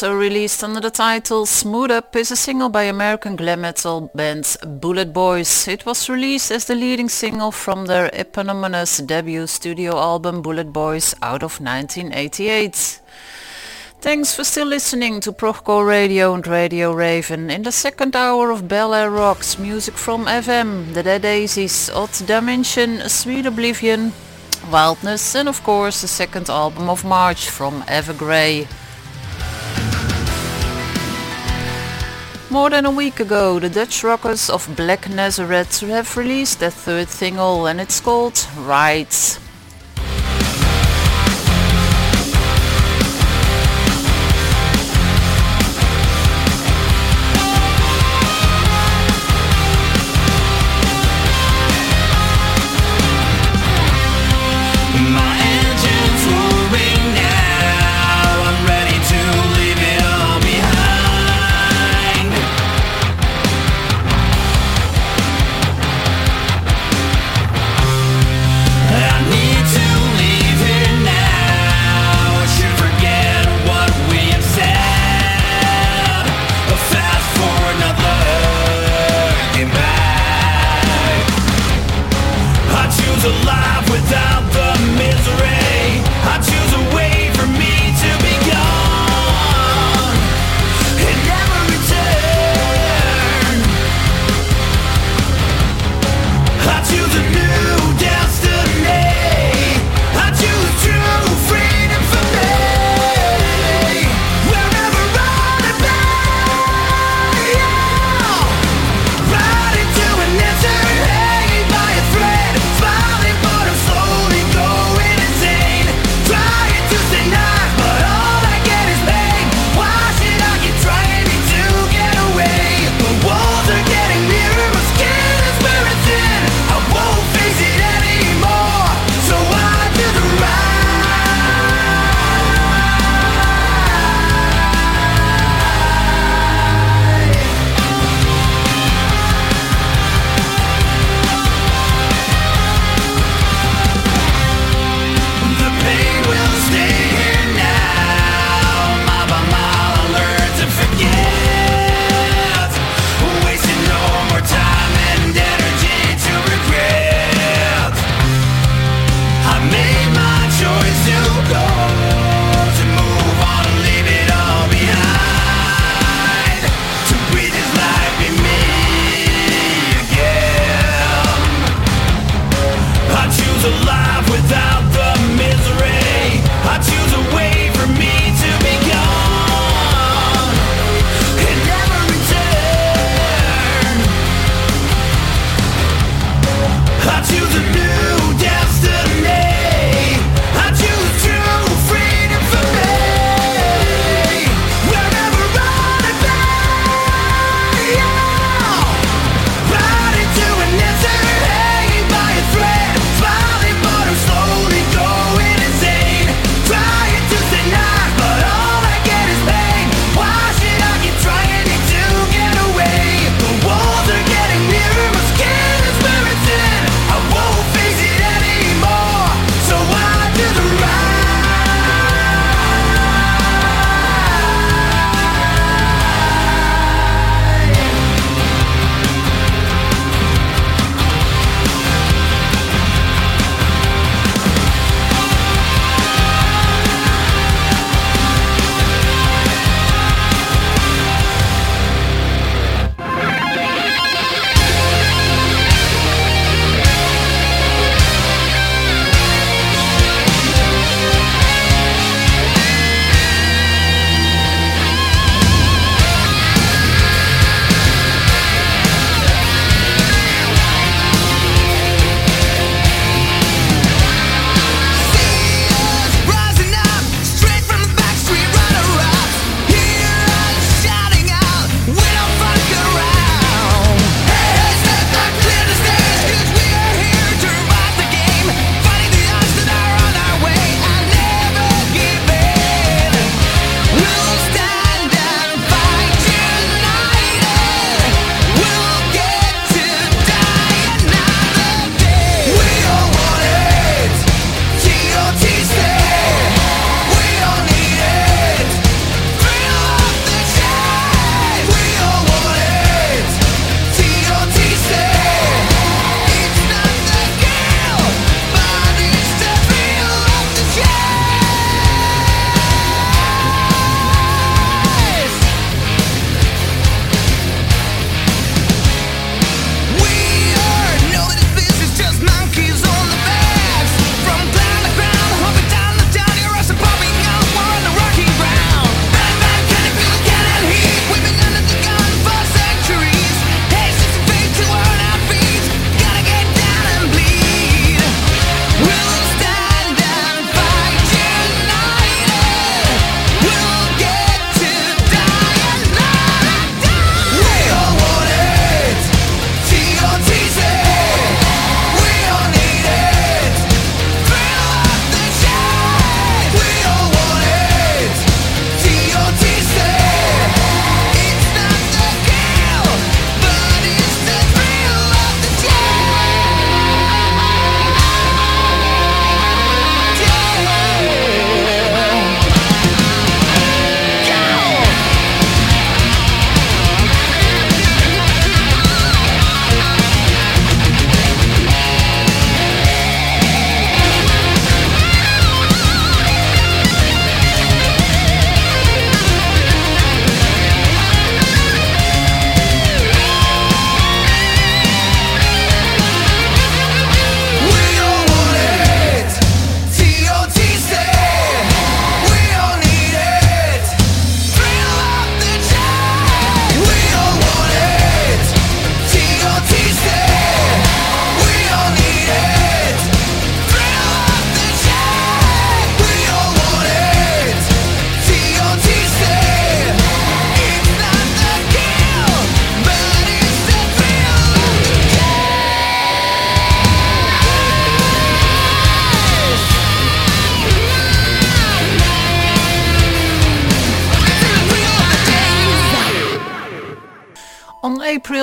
Also released under the title Smooth Up is a single by American glam metal band BulletBoys. It was released as the leading single from their eponymous debut studio album BulletBoys out of 1988. Thanks for still listening to Prochcore Radio and Radio Raven in the second hour of Bel Air Rocks, music from FM, The Dead Daisies, Odd Dimension, Sweet Oblivion, Wildness and of course the second album of March from Evergrey. More than a week ago, the Dutch rockers of Black Nazareth have released their third single and it's called Rides.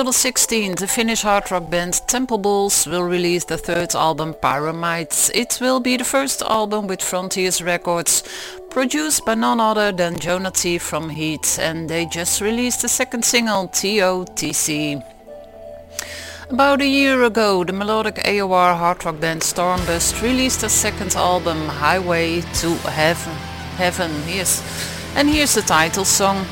On April the 16th, the Finnish hard rock band Temple Balls will release the third album Pyramids. It will be the first album with Frontiers Records, produced by none other than Jona Tee from Heat, and they just released the second single TOTC. About a year ago, the melodic AOR hard rock band Stormbust released their second album Highway to Heaven. Heaven, yes. And here's the title song.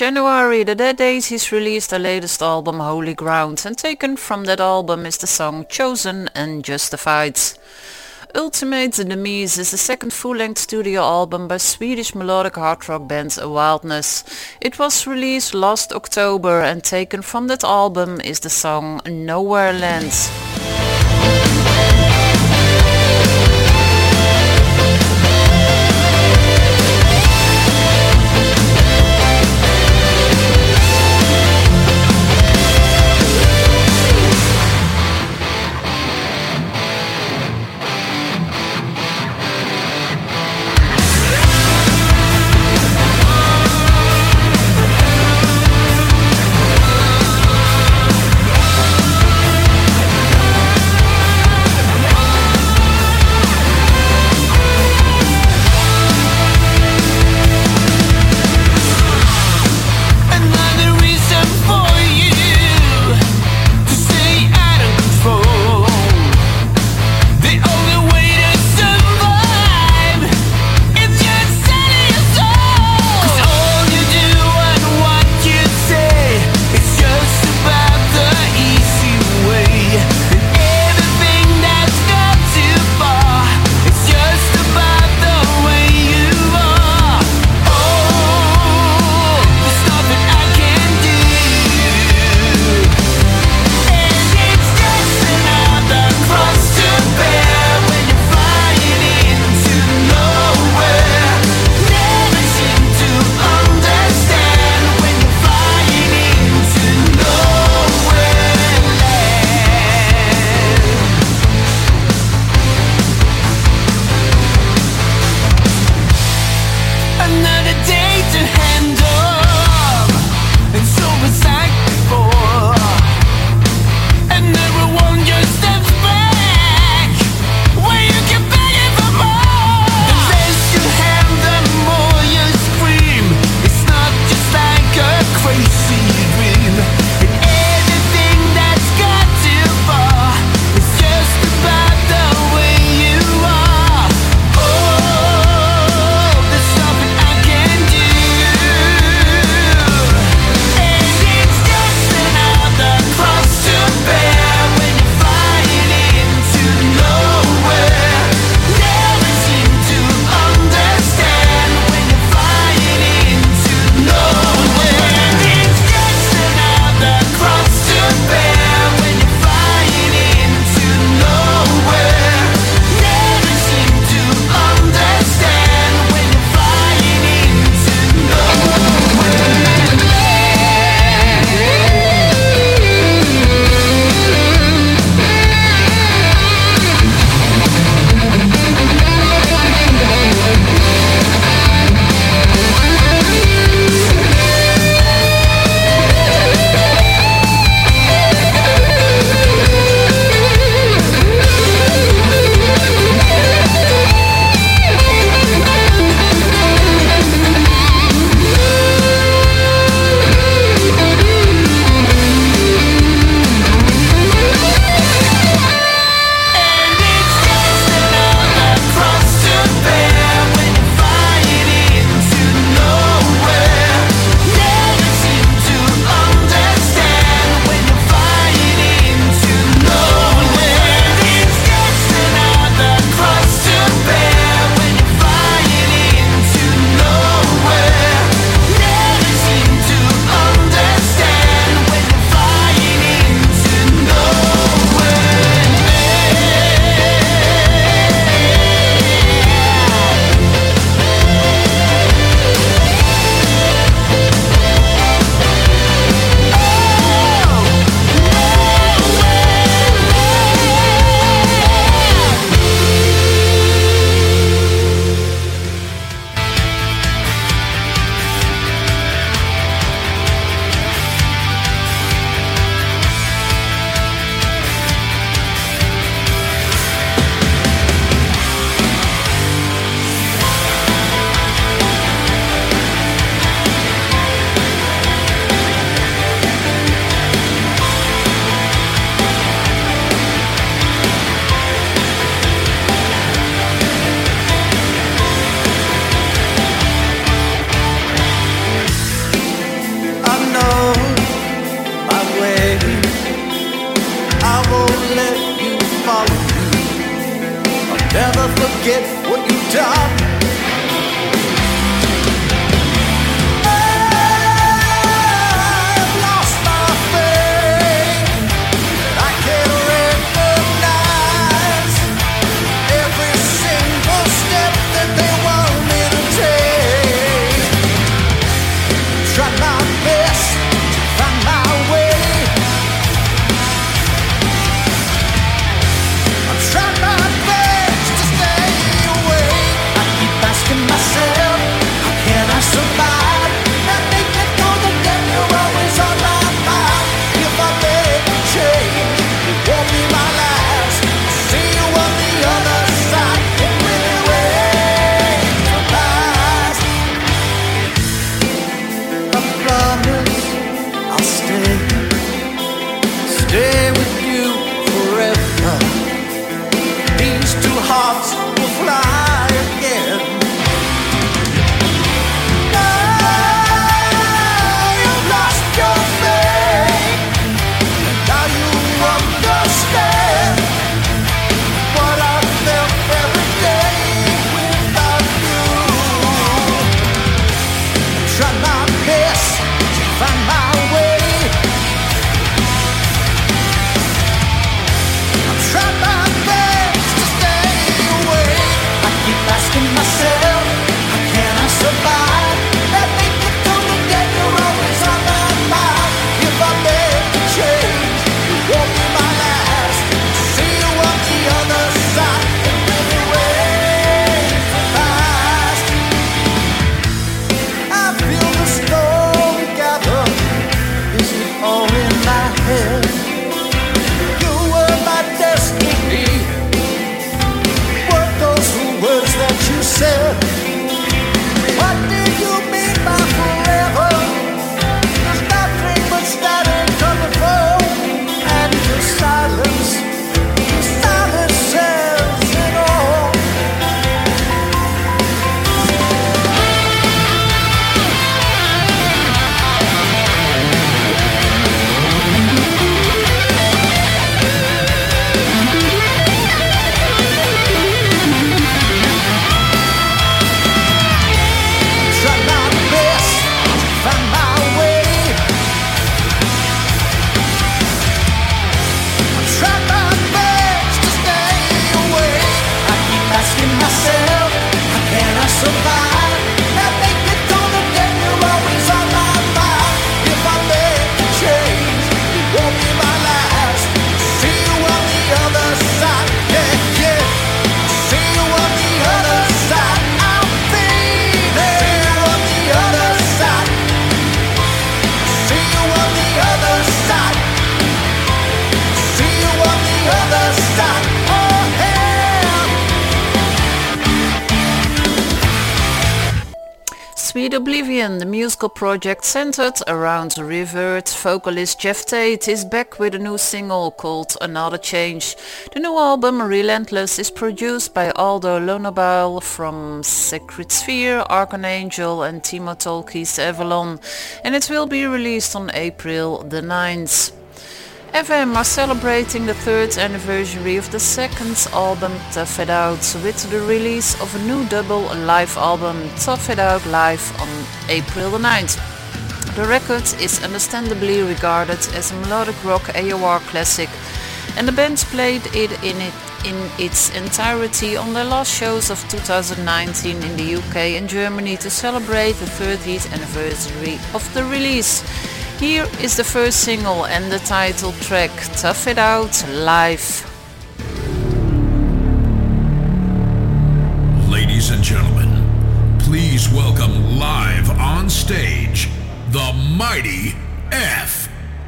January, the Dead Daisies released their latest album Holy Ground and taken from that album is the song Chosen and Justified. Ultimate Demise is the second full-length studio album by Swedish melodic hard rock band A Wildness. It was released last October and taken from that album is the song Nowhere Lands. musical project centered around Revert vocalist Geoff Tate is back with a new single called Another Change. The new album Relentless is produced by Aldo Lonobile from Secret Sphere, Archon Angel and Timo Tolkki's Avalon and it will be released on April the 9th. FM are celebrating the third anniversary of the second album Tough It Out with the release of a new double live album Tough It Out Live on April the 9th. The record is understandably regarded as a melodic rock AOR classic and the band played it in, it in its entirety on their last shows of 2019 in the UK and Germany to celebrate the 30th anniversary of the release. Here is the first single and the title track, Tough It Out Live. Ladies and gentlemen, please welcome live on stage the mighty FM.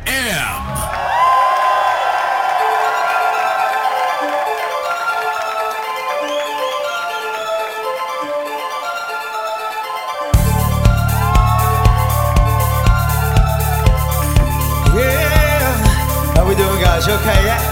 那就开业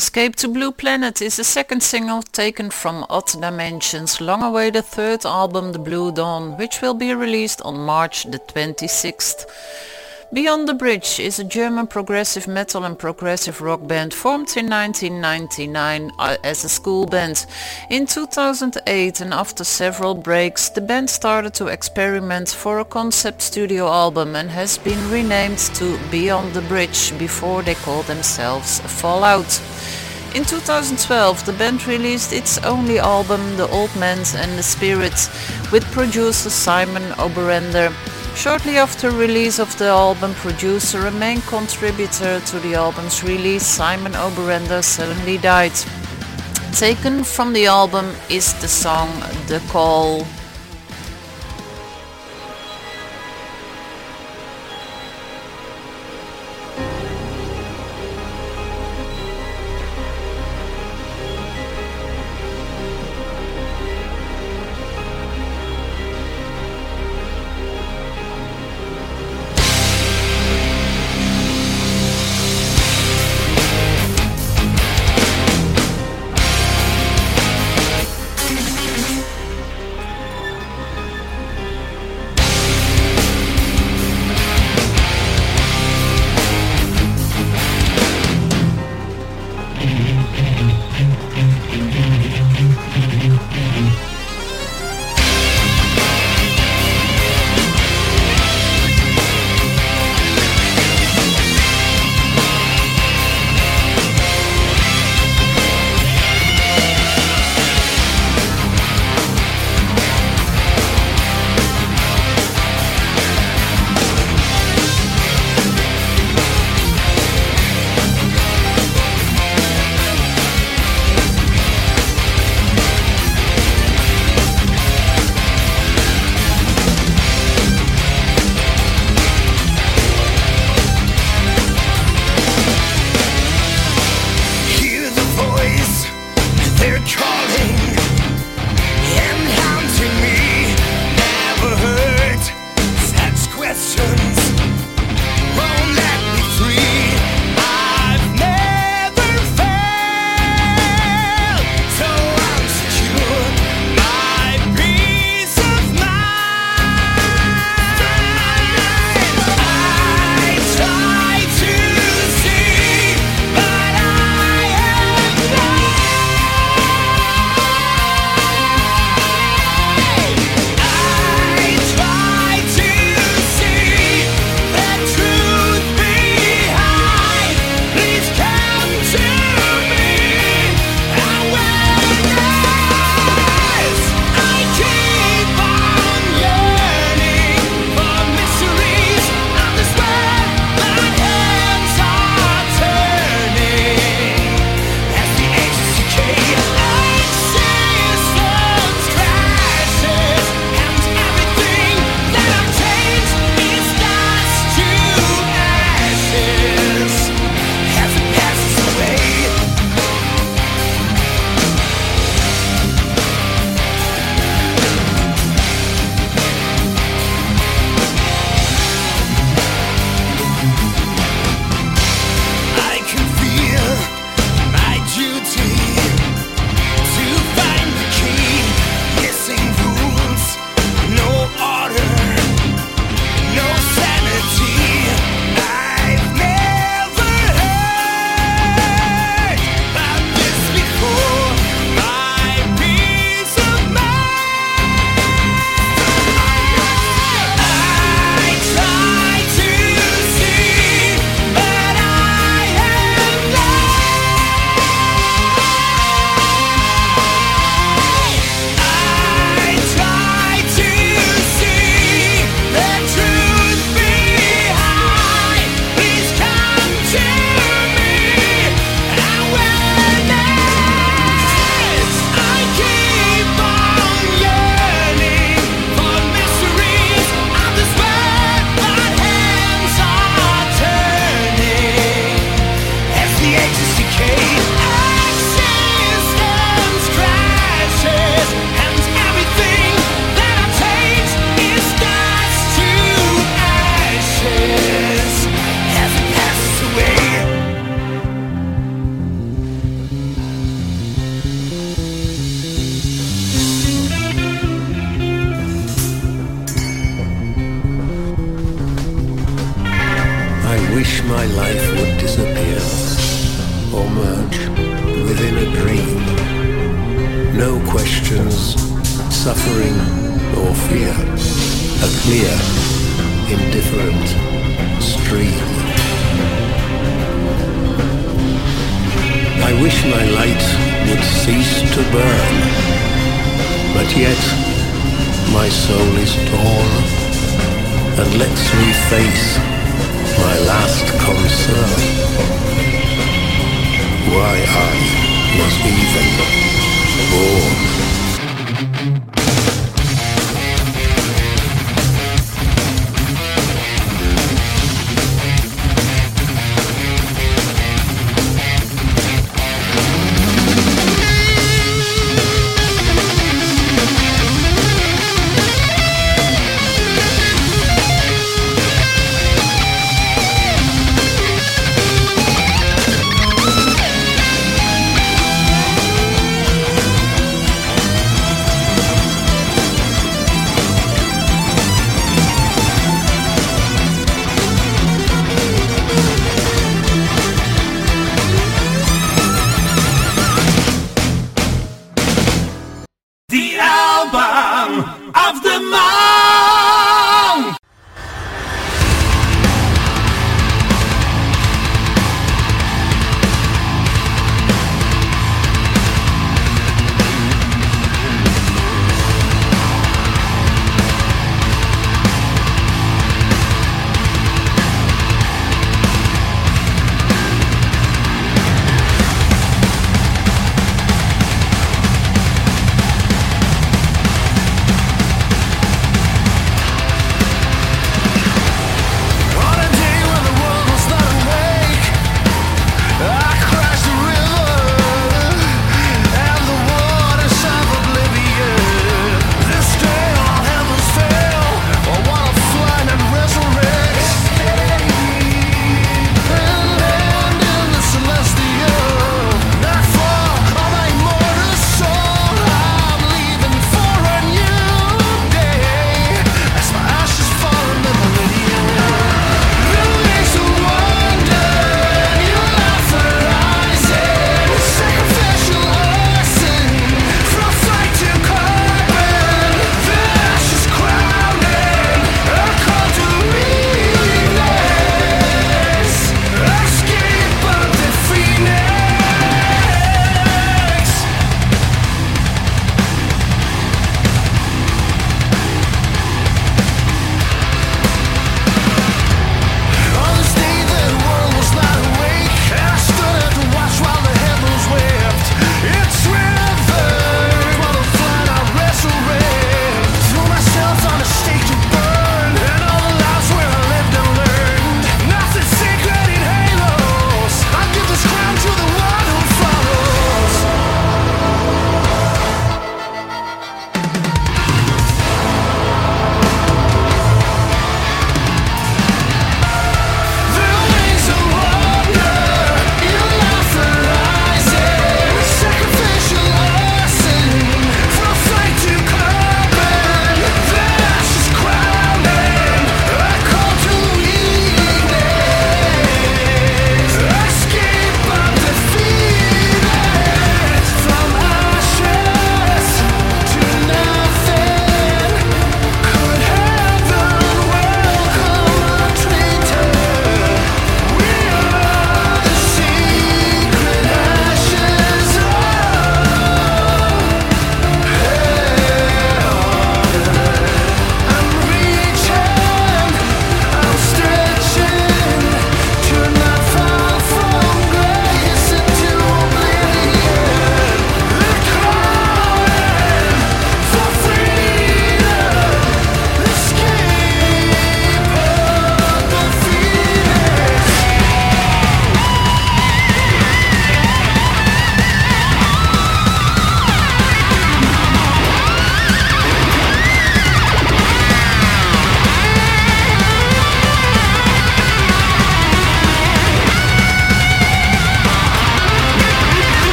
Escape to Blue Planet is the second single taken from Odd Dimension's long-awaited third album The Blue Dawn, which will be released on March the 26th. Beyond the Bridge is a German progressive metal and progressive rock band formed in 1999 uh, as a school band. In 2008 and after several breaks, the band started to experiment for a concept studio album and has been renamed to Beyond the Bridge before they called themselves Fallout. In 2012, the band released its only album, The Old Man and the Spirits, with producer Simon Oberender. Shortly after release of the album, producer and main contributor to the album's release, Simon Oberender, suddenly died. Taken from the album is the song The Call. Or fear. A clear, indifferent stream. I wish my light would cease to burn, but yet my soul is torn and lets me face my last concern. Why I was even born.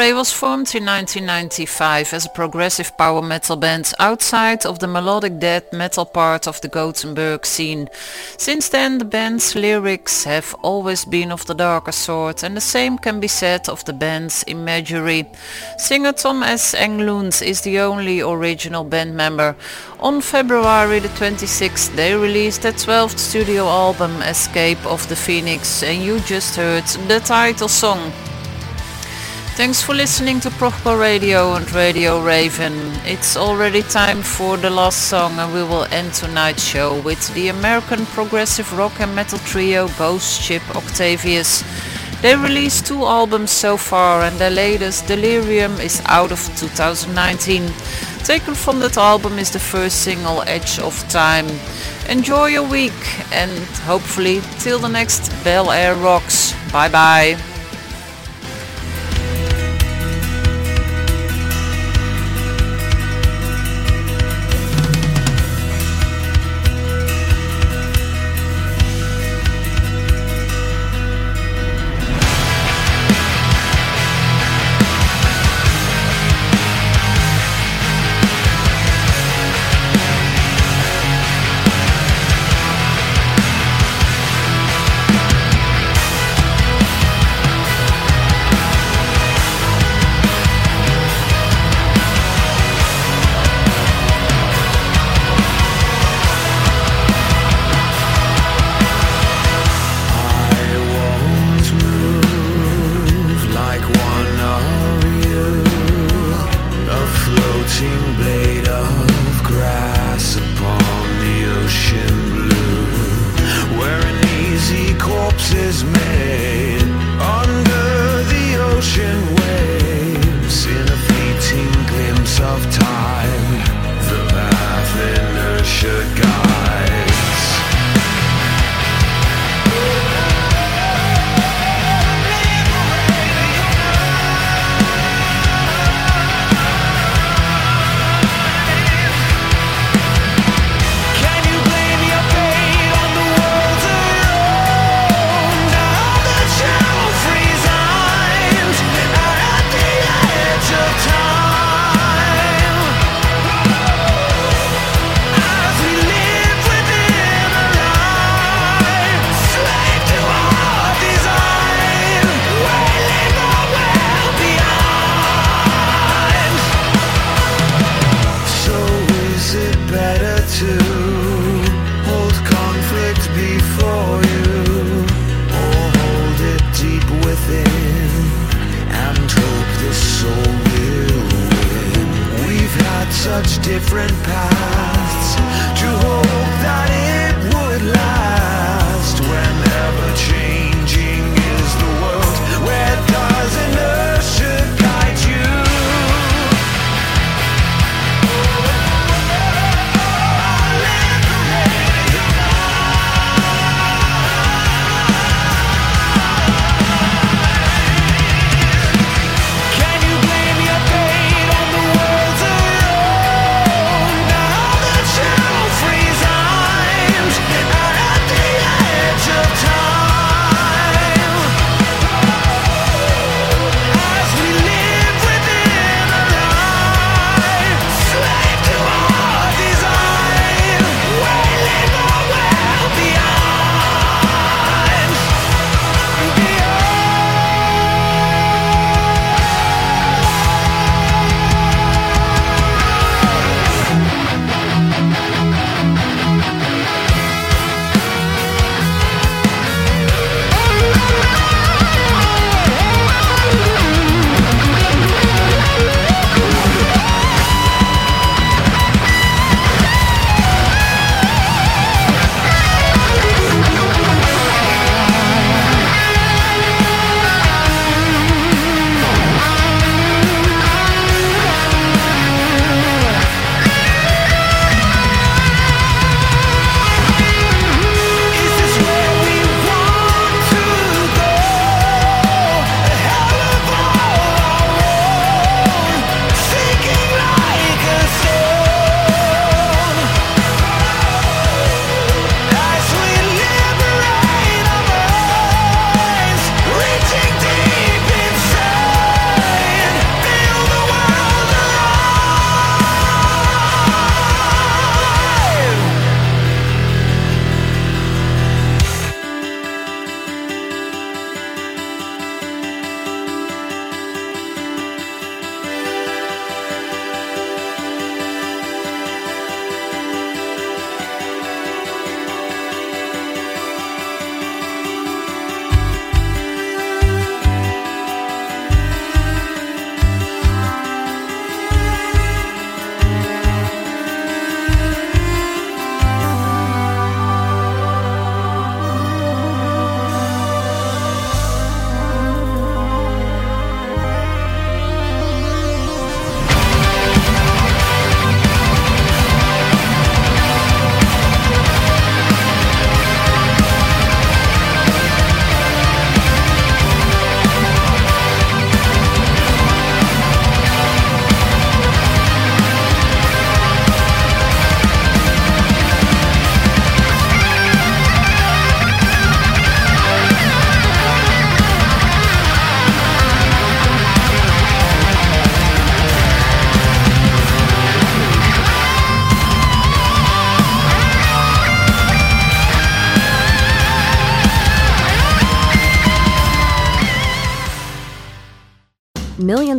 Evergrey was formed in 1995 as a progressive power metal band outside of the melodic death metal part of the Gothenburg scene. Since then the band's lyrics have always been of the darker sort and the same can be said of the band's imagery. Singer Tom S. Englund is the only original band member. On February the 26th they released their 12th studio album Escape of the Phoenix and you just heard the title song. Thanks for listening to Proper Radio and Radio Raven. It's already time for the last song and we will end tonight's show with the American progressive rock and metal trio Ghost Ship Octavius. They released two albums so far and their latest, Delirium, is out of 2019. Taken from that album is the first single, Edge of Time. Enjoy your week and hopefully till the next Bel Air Rocks. Bye bye.